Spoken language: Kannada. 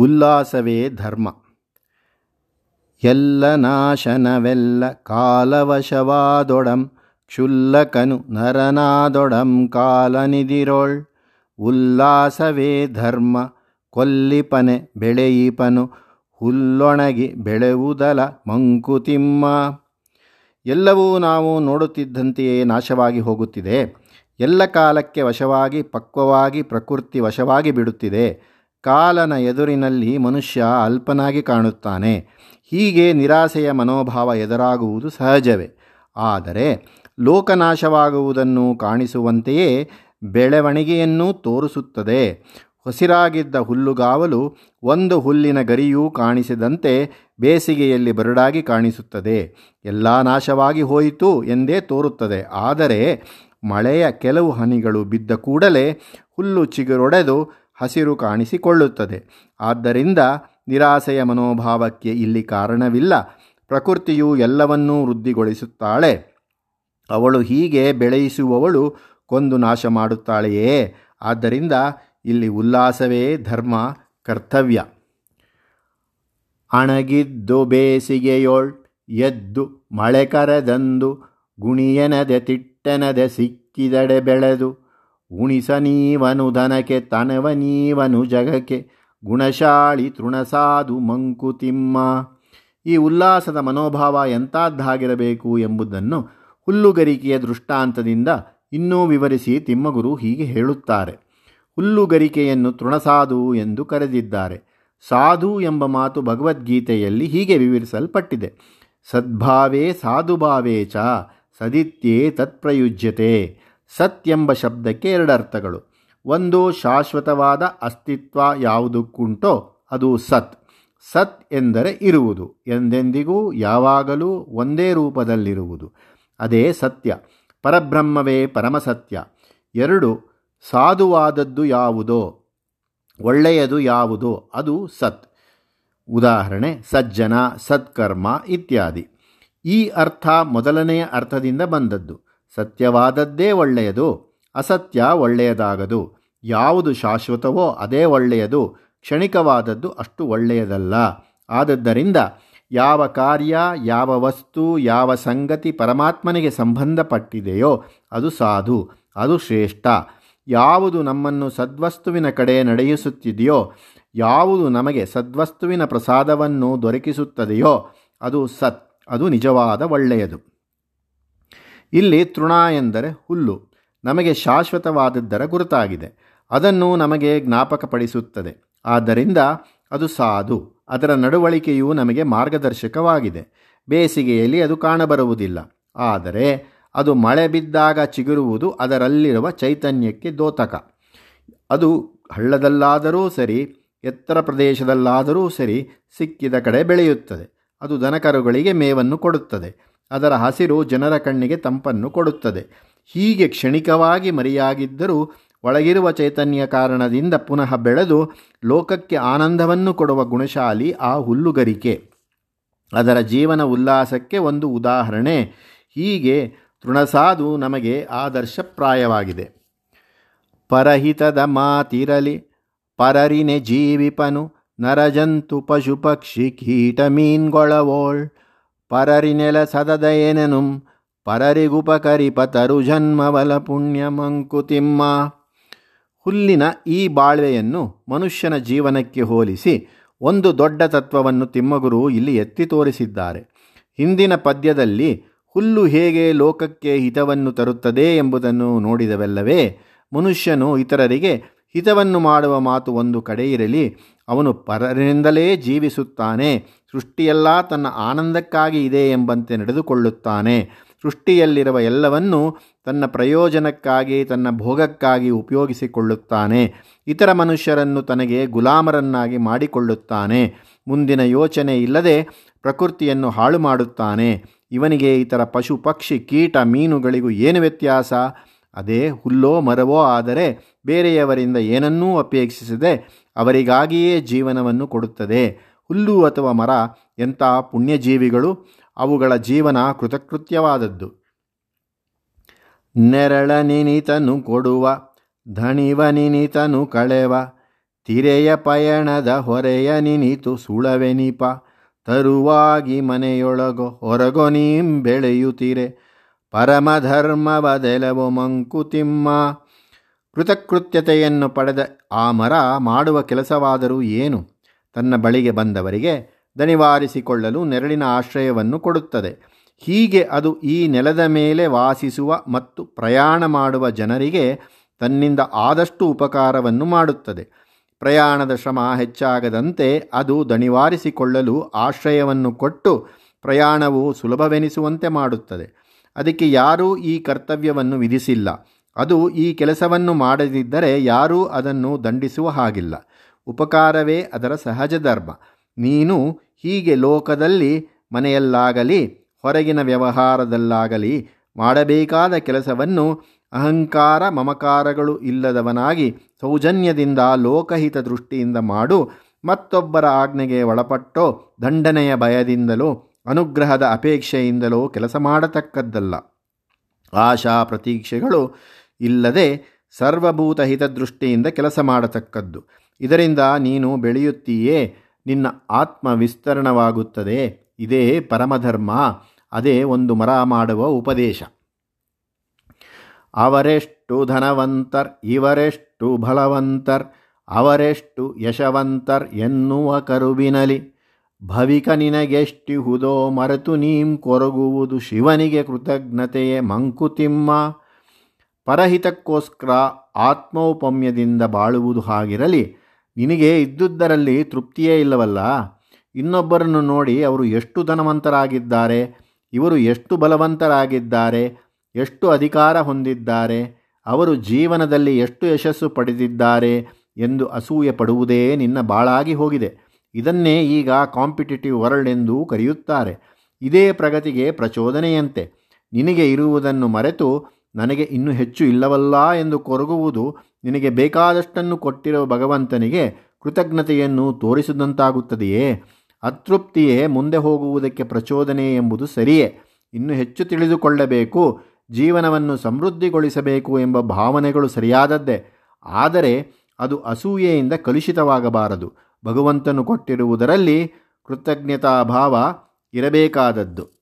ಉಲ್ಲಾಸವೇ ಧರ್ಮ. ಎಲ್ಲ ನಾಶನವೆಲ್ಲ ಕಾಲವಶವಾದೊಡಂ, ಕ್ಷುಲ್ಲಕನು ನರನಾದೊಡಂ ಕಾಲನಿದಿರೋಳ್ ಉಲ್ಲಾಸವೇ ಧರ್ಮ, ಕೊಲ್ಲಿಪನೆ ಬೆಳೆಯಿಪನು, ಹುಲ್ಲೊಣಗಿ ಬೆಳೆವುದಲ ಮಂಕುತಿಮ್ಮ. ಎಲ್ಲವೂ ನಾವು ನೋಡುತ್ತಿದ್ದಂತೆಯೇ ನಾಶವಾಗಿ ಹೋಗುತ್ತಿದೆ. ಎಲ್ಲ ಕಾಲಕ್ಕೆ ವಶವಾಗಿ, ಪಕ್ವವಾಗಿ, ಪ್ರಕೃತಿ ವಶವಾಗಿ ಬಿಡುತ್ತಿದೆ. ಕಾಲನ ಎದುರಿನಲ್ಲಿ ಮನುಷ್ಯ ಅಲ್ಪನಾಗಿ ಕಾಣುತ್ತಾನೆ. ಹೀಗೆ ನಿರಾಸೆಯ ಮನೋಭಾವ ಎದುರಾಗುವುದು ಸಹಜವೇ. ಆದರೆ ಲೋಕನಾಶವಾಗುವುದನ್ನು ಕಾಣಿಸುವಂತೆಯೇ ಬೆಳವಣಿಗೆಯನ್ನೂ ತೋರಿಸುತ್ತದೆ. ಹಸಿರಾಗಿದ್ದ ಹುಲ್ಲುಗಾವಲು ಒಂದು ಹುಲ್ಲಿನ ಗರಿಯೂ ಕಾಣಿಸಿದಂತೆ ಬೇಸಿಗೆಯಲ್ಲಿ ಬರಡಾಗಿ ಕಾಣಿಸುತ್ತದೆ. ಎಲ್ಲ ನಾಶವಾಗಿ ಹೋಯಿತು ಎಂದೇ ತೋರುತ್ತದೆ. ಆದರೆ ಮಳೆಯ ಕೆಲವು ಹನಿಗಳು ಬಿದ್ದ ಕೂಡಲೇ ಹುಲ್ಲು ಚಿಗುರೊಡೆದು ಹಸಿರು ಕಾಣಿಸಿಕೊಳ್ಳುತ್ತದೆ. ಆದ್ದರಿಂದ ನಿರಾಸೆಯ ಮನೋಭಾವಕ್ಕೆ ಇಲ್ಲಿ ಕಾರಣವಿಲ್ಲ. ಪ್ರಕೃತಿಯು ಎಲ್ಲವನ್ನೂ ವೃದ್ಧಿಗೊಳಿಸುತ್ತಾಳೆ. ಅವಳು ಹೀಗೆ ಬೆಳೆಯಿಸುವವಳು ಕೊಂದು ನಾಶ ಮಾಡುತ್ತಾಳೆಯೇ? ಆದ್ದರಿಂದ ಇಲ್ಲಿ ಉಲ್ಲಾಸವೇ ಧರ್ಮ, ಕರ್ತವ್ಯ. ಅಣಗಿದ್ದು ಬೇಸಿಗೆಯೋಳ್, ಎದ್ದು ಮಳೆ ಕರೆದಂದು, ಗುಣಿಯನದೆ ತಿಟ್ಟೆನದೆ ಸಿಕ್ಕಿದಡೆ ಬೆಳೆದು ಉಣಿಸ ನೀವನು ಧನಕ್ಕೆ ತನವ ನೀವನು ಜಗಕ್ಕೆ. ಗುಣಶಾಳಿ ತೃಣಸಾಧು ಮಂಕುತಿಮ್ಮ ಈ ಉಲ್ಲಾಸದ ಮನೋಭಾವ ಎಂಥದ್ದಾಗಿರಬೇಕು ಎಂಬುದನ್ನು ಹುಲ್ಲುಗರಿಕೆಯ ದೃಷ್ಟಾಂತದಿಂದ ಇನ್ನೂ ವಿವರಿಸಿ ತಿಮ್ಮಗುರು ಹೀಗೆ ಹೇಳುತ್ತಾರೆ. ಹುಲ್ಲುಗರಿಕೆಯನ್ನು ತೃಣಸಾಧು ಎಂದು ಕರೆದಿದ್ದಾರೆ. ಸಾಧು ಎಂಬ ಮಾತು ಭಗವದ್ಗೀತೆಯಲ್ಲಿ ಹೀಗೆ ವಿವರಿಸಲ್ಪಟ್ಟಿದೆ. ಸದ್ಭಾವೇ ಸಾಧುಭಾವೇ ಚ, ಸದಿತ್ಯೇ ತತ್ಪ್ರಯುಜ್ಯತೆ. ಸತ್ ಎಂಬ ಶಬ್ದಕ್ಕೆ ಎರಡರ್ಥಗಳು. ಒಂದು ಶಾಶ್ವತವಾದ ಅಸ್ತಿತ್ವ ಯಾವುದಕ್ಕುಂಟೋ ಅದು ಸತ್. ಸತ್ ಎಂದರೆ ಇರುವುದು. ಎಂದೆಂದಿಗೂ, ಯಾವಾಗಲೂ ಒಂದೇ ರೂಪದಲ್ಲಿರುವುದು. ಅದೇ ಸತ್ಯ. ಪರಬ್ರಹ್ಮವೇ ಪರಮಸತ್ಯ. ಎರಡು, ಸಾಧುವಾದದ್ದು ಯಾವುದೋ, ಒಳ್ಳೆಯದು ಯಾವುದೋ, ಅದು ಸತ್. ಉದಾಹರಣೆ, ಸಜ್ಜನ, ಸತ್ಕರ್ಮ ಇತ್ಯಾದಿ. ಈ ಅರ್ಥ ಮೊದಲನೆಯ ಅರ್ಥದಿಂದ ಬಂದದ್ದು. ಸತ್ಯವಾದದ್ದೇ ಒಳ್ಳೆಯದು, ಅಸತ್ಯ ಒಳ್ಳೆಯದಾಗದು. ಯಾವುದು ಶಾಶ್ವತವೋ ಅದೇ ಒಳ್ಳೆಯದು, ಕ್ಷಣಿಕವಾದದ್ದು ಅಷ್ಟು ಒಳ್ಳೆಯದಲ್ಲ. ಆದದ್ದರಿಂದ ಯಾವ ಕಾರ್ಯ, ಯಾವ ವಸ್ತು, ಯಾವ ಸಂಗತಿ ಪರಮಾತ್ಮನಿಗೆ ಸಂಬಂಧಪಟ್ಟಿದೆಯೋ ಅದು ಸಾಧು, ಅದು ಶ್ರೇಷ್ಠ. ಯಾವುದು ನಮ್ಮನ್ನು ಸದ್ವಸ್ತುವಿನ ಕಡೆ ನಡೆಯಿಸುತ್ತಿದೆಯೋ, ಯಾವುದು ನಮಗೆ ಸದ್ವಸ್ತುವಿನ ಪ್ರಸಾದವನ್ನು ದೊರಕಿಸುತ್ತದೆಯೋ ಅದು ಸತ್, ಅದು ನಿಜವಾದ ಒಳ್ಳೆಯದು. ಇಲ್ಲಿ ತೃಣ ಎಂದರೆ ಹುಲ್ಲು. ನಮಗೆ ಶಾಶ್ವತವಾದದ್ದರ ಗುರುತಾಗಿದೆ. ಅದನ್ನು ನಮಗೆ ಜ್ಞಾಪಕಪಡಿಸುತ್ತದೆ. ಆದ್ದರಿಂದ ಅದು ಸಾಧು. ಅದರ ನಡವಳಿಕೆಯು ನಮಗೆ ಮಾರ್ಗದರ್ಶಕವಾಗಿದೆ. ಬೇಸಿಗೆಯಲ್ಲಿ ಅದು ಕಾಣಬರುವುದಿಲ್ಲ. ಆದರೆ ಅದು ಮಳೆ ಬಿದ್ದಾಗ ಚಿಗುರುವುದು ಅದರಲ್ಲಿರುವ ಚೈತನ್ಯಕ್ಕೆ ದೋತಕ. ಅದು ಹಳ್ಳದಲ್ಲಾದರೂ ಸರಿ, ಎತ್ತರ ಪ್ರದೇಶದಲ್ಲಾದರೂ ಸರಿ ಸಿಕ್ಕಿದ ಕಡೆ ಬೆಳೆಯುತ್ತದೆ. ಅದು ದನಕರುಗಳಿಗೆ ಮೇವನ್ನು ಕೊಡುತ್ತದೆ. ಅದರ ಹಸಿರು ಜನರ ಕಣ್ಣಿಗೆ ತಂಪನ್ನು ಕೊಡುತ್ತದೆ. ಹೀಗೆ ಕ್ಷಣಿಕವಾಗಿ ಮರಿಯಾಗಿದ್ದರೂ ಒಳಗಿರುವ ಚೈತನ್ಯ ಕಾರಣದಿಂದ ಪುನಃ ಬೆಳೆದು ಲೋಕಕ್ಕೆ ಆನಂದವನ್ನು ಕೊಡುವ ಗುಣಶಾಲಿ ಆ ಹುಲ್ಲುಗರಿಕೆ. ಅದರ ಜೀವನ ಉಲ್ಲಾಸಕ್ಕೆ ಒಂದು ಉದಾಹರಣೆ. ಹೀಗೆ ತೃಣಸಾದು ನಮಗೆ ಆದರ್ಶಪ್ರಾಯವಾಗಿದೆ. ಪರಹಿತದ ಮಾತಿರಲಿ, ಪರರಿನೆ ಜೀವಿಪನು, ನರಜಂತು ಪಶು ಪಕ್ಷಿ ಕೀಟ ಮೀನ್ಗೊಳವೋಳ್. ಪರರಿನೆಲ ಸದದಯನೆನುಂ ಪರರಿಗುಪಕರಿಪತರು ಜನ್ಮವಲ ಪುಣ್ಯ ಮಂಕುತಿಮ್ಮ ಹುಲ್ಲಿನ ಈ ಬಾಳ್ವೆಯನ್ನು ಮನುಷ್ಯನ ಜೀವನಕ್ಕೆ ಹೋಲಿಸಿ ಒಂದು ದೊಡ್ಡ ತತ್ವವನ್ನು ತಿಮ್ಮಗುರು ಇಲ್ಲಿ ಎತ್ತಿ ತೋರಿಸಿದ್ದಾರೆ. ಹಿಂದಿನ ಪದ್ಯದಲ್ಲಿ ಹುಲ್ಲು ಹೇಗೆ ಲೋಕಕ್ಕೆ ಹಿತವನ್ನು ತರುತ್ತದೆ ಎಂಬುದನ್ನು ನೋಡಿದವೆಲ್ಲವೇ, ಮನುಷ್ಯನು ಇತರರಿಗೆ ಹಿತವನ್ನು ಮಾಡುವ ಮಾತು ಒಂದು ಕಡೆ ಇರಲಿ ಅವನು ಪರರಿಂದಲೇ ಜೀವಿಸುತ್ತಾನೆ ಸೃಷ್ಟಿಯೆಲ್ಲ ತನ್ನ ಆನಂದಕ್ಕಾಗಿ ಇದೆ ಎಂಬಂತೆ ನಡೆದುಕೊಳ್ಳುತ್ತಾನೆ. ಸೃಷ್ಟಿಯಲ್ಲಿರುವ ಎಲ್ಲವನ್ನೂ ತನ್ನ ಪ್ರಯೋಜನಕ್ಕಾಗಿ, ತನ್ನ ಭೋಗಕ್ಕಾಗಿ ಉಪಯೋಗಿಸಿಕೊಳ್ಳುತ್ತಾನೆ. ಇತರ ಮನುಷ್ಯರನ್ನು ತನಗೆ ಗುಲಾಮರನ್ನಾಗಿ ಮಾಡಿಕೊಳ್ಳುತ್ತಾನೆ. ಮುಂದಿನ ಯೋಚನೆ ಇಲ್ಲದೆ ಪ್ರಕೃತಿಯನ್ನು ಹಾಳು ಮಾಡುತ್ತಾನೆ. ಇವನಿಗೆ ಇತರ ಪಶು, ಪಕ್ಷಿ, ಕೀಟ, ಮೀನುಗಳಿಗೂ ಏನು ವ್ಯತ್ಯಾಸ? ಅದೇ ಹುಲ್ಲೋ ಮರವೋ ಆದರೆ ಬೇರೆಯವರಿಂದ ಏನನ್ನೂ ಅಪೇಕ್ಷಿಸದೆ ಅವರಿಗಾಗಿಯೇ ಜೀವನವನ್ನು ಕೊಡುತ್ತದೆ. ಹುಲ್ಲು ಅಥವಾ ಮರ, ಎಂಥ ಪುಣ್ಯಜೀವಿಗಳು ಅವುಗಳ ಜೀವನ ಕೃತಕೃತ್ಯವಾದದ್ದು. ನೆರಳ ನಿನಿತನು ಕೊಡುವ ಧಣಿವ ನಿನಿತನು ಕಳೆವ, ತಿರೆಯ ಪಯಣದ ಹೊರೆಯ ನಿನಿತು ಸುಳವೆನಿಪ ತರುವಾಗಿ ಮನೆಯೊಳಗೊ, ಹೊರಗೊ ನೀಂ ಬೆಳೆಯುತ್ತೀರೆ, ಪರಮಧರ್ಮವದೆಲವೋ ಮಂಕುತಿಮ್ಮ ಕೃತಕೃತ್ಯತೆಯನ್ನು ಪಡೆದ ಆ ಮರ ಮಾಡುವ ಕೆಲಸವಾದರೂ ಏನು? ತನ್ನ ಬಳಿಗೆ ಬಂದವರಿಗೆ ದಣಿವಾರಿಸಿಕೊಳ್ಳಲು ನೆರಳಿನ ಆಶ್ರಯವನ್ನು ಕೊಡುತ್ತದೆ. ಹೀಗೆ ಅದು ಈ ನೆಲದ ಮೇಲೆ ವಾಸಿಸುವ ಮತ್ತು ಪ್ರಯಾಣ ಮಾಡುವ ಜನರಿಗೆ ತನ್ನಿಂದ ಆದಷ್ಟು ಉಪಕಾರವನ್ನು ಮಾಡುತ್ತದೆ. ಪ್ರಯಾಣದ ಶ್ರಮ ಹೆಚ್ಚಾಗದಂತೆ ಅದು ದಣಿವಾರಿಸಿಕೊಳ್ಳಲು ಆಶ್ರಯವನ್ನು ಕೊಟ್ಟು ಪ್ರಯಾಣವು ಸುಲಭವೆನಿಸುವಂತೆ ಮಾಡುತ್ತದೆ. ಅದಕ್ಕೆ ಯಾರೂ ಈ ಕರ್ತವ್ಯವನ್ನು ವಿಧಿಸಿಲ್ಲ. ಅದು ಈ ಕೆಲಸವನ್ನು ಮಾಡದಿದ್ದರೆ ಯಾರೂ ಅದನ್ನು ದಂಡಿಸುವ ಹಾಗಿಲ್ಲ. ಉಪಕಾರವೇ ಅದರ ಸಹಜ ಧರ್ಮ. ನೀನು ಹೀಗೆ ಲೋಕದಲ್ಲಿ ಮನೆಯಲ್ಲಾಗಲಿ, ಹೊರಗಿನ ವ್ಯವಹಾರದಲ್ಲಾಗಲಿ ಮಾಡಬೇಕಾದ ಕೆಲಸವನ್ನು ಅಹಂಕಾರ ಮಮಕಾರಗಳು ಇಲ್ಲದವನಾಗಿ ಸೌಜನ್ಯದಿಂದ ಲೋಕಹಿತ ದೃಷ್ಟಿಯಿಂದ ಮಾಡು. ಮತ್ತೊಬ್ಬರ ಆಜ್ಞೆಗೆ ಒಳಪಟ್ಟೋ ದಂಡನೆಯ ಭಯದಿಂದಲೋ ಅನುಗ್ರಹದ ಅಪೇಕ್ಷೆಯಿಂದಲೋ ಕೆಲಸ ಮಾಡತಕ್ಕದ್ದಲ್ಲ. ಆಶಾ ಪ್ರತೀಕ್ಷೆಗಳು ಇಲ್ಲದೆ ಸರ್ವಭೂತ ಹಿತದೃಷ್ಟಿಯಿಂದ ಕೆಲಸ ಮಾಡತಕ್ಕದ್ದು. ಇದರಿಂದ ನೀನು ಬೆಳೆಯುತ್ತೀಯೇ, ನಿನ್ನ ಆತ್ಮ ವಿಸ್ತರಣವಾಗುತ್ತದೆ ಇದೇ ಪರಮಧರ್ಮ, ಅದೇ ಒಂದು ಮರ ಮಾಡುವ ಉಪದೇಶ. ಅವರೆಷ್ಟು ಧನವಂತರ್, ಇವರೆಷ್ಟು ಬಲವಂತರ್, ಅವರೆಷ್ಟು ಯಶವಂತರ್ ಎನ್ನುವ ಕರುಬಿನಲಿ. ಭವಿಕ ನಿನಗೆಷ್ಟಿಹುದೋ ಮರೆತು ನೀಂ ಕೊರಗುವುದು ಶಿವನಿಗೆ ಕೃತಜ್ಞತೆಯೇ ಮಂಕುತಿಮ್ಮ. ಪರಹಿತಕ್ಕೋಸ್ಕರ ಆತ್ಮೌಪಮ್ಯದಿಂದ ಬಾಳುವುದು ಹಾಗಿರಲಿ, ನಿನಗೆ ಇದ್ದುದರಲ್ಲಿ ತೃಪ್ತಿಯೇ ಇಲ್ಲವಲ್ಲ? ಇನ್ನೊಬ್ಬರನ್ನು ನೋಡಿ ಅವರು ಎಷ್ಟು ಧನವಂತರಾಗಿದ್ದಾರೆ, ಇವರು ಎಷ್ಟು ಬಲವಂತರಾಗಿದ್ದಾರೆ, ಎಷ್ಟು ಅಧಿಕಾರ ಹೊಂದಿದ್ದಾರೆ, ಅವರು ಜೀವನದಲ್ಲಿ ಎಷ್ಟು ಯಶಸ್ಸು ಪಡೆದಿದ್ದಾರೆ ಎಂದು ಅಸೂಯೆ ಪಡುವುದೇ ನಿನ್ನ ಬಾಳಾಗಿ ಹೋಗಿದೆ. ಇದನ್ನೇ ಈಗ ಕಾಂಪಿಟೇಟಿವ್ ವರ್ಲ್ಡ್ ಎಂದು ಕರೆಯುತ್ತಾರೆ. ಇದೇ ಪ್ರಗತಿಗೆ ಪ್ರಚೋದನೆಯಂತೆ. ನಿನಗೆ ಇರುವುದನ್ನು ಮರೆತು ನನಗೆ ಇನ್ನೂ ಹೆಚ್ಚು ಇಲ್ಲವಲ್ಲ ಎಂದು ಕೊರಗುವುದು ನಿನಗೆ ಬೇಕಾದಷ್ಟನ್ನು ಕೊಟ್ಟಿರುವ ಭಗವಂತನಿಗೆ ಕೃತಜ್ಞತೆಯನ್ನು ತೋರಿಸಿದಂತಾಗುತ್ತದೆಯೇ? ಅತೃಪ್ತಿಯೇ ಮುಂದೆ ಹೋಗುವುದಕ್ಕೆ ಪ್ರಚೋದನೆ ಎಂಬುದು ಸರಿಯೇ. ಇನ್ನು ಹೆಚ್ಚು ತಿಳಿದುಕೊಳ್ಳಬೇಕು, ಜೀವನವನ್ನು ಸಮೃದ್ಧಿಗೊಳಿಸಬೇಕು ಎಂಬ ಭಾವನೆಗಳು ಸರಿಯಾದದ್ದೇ. ಆದರೆ ಅದು ಅಸೂಯೆಯಿಂದ ಕಲುಷಿತವಾಗಬಾರದು. ಭಗವಂತನು ಕೊಟ್ಟಿರುವುದರಲ್ಲಿ ಕೃತಜ್ಞತಾಭಾವ ಇರಬೇಕಾದದ್ದು.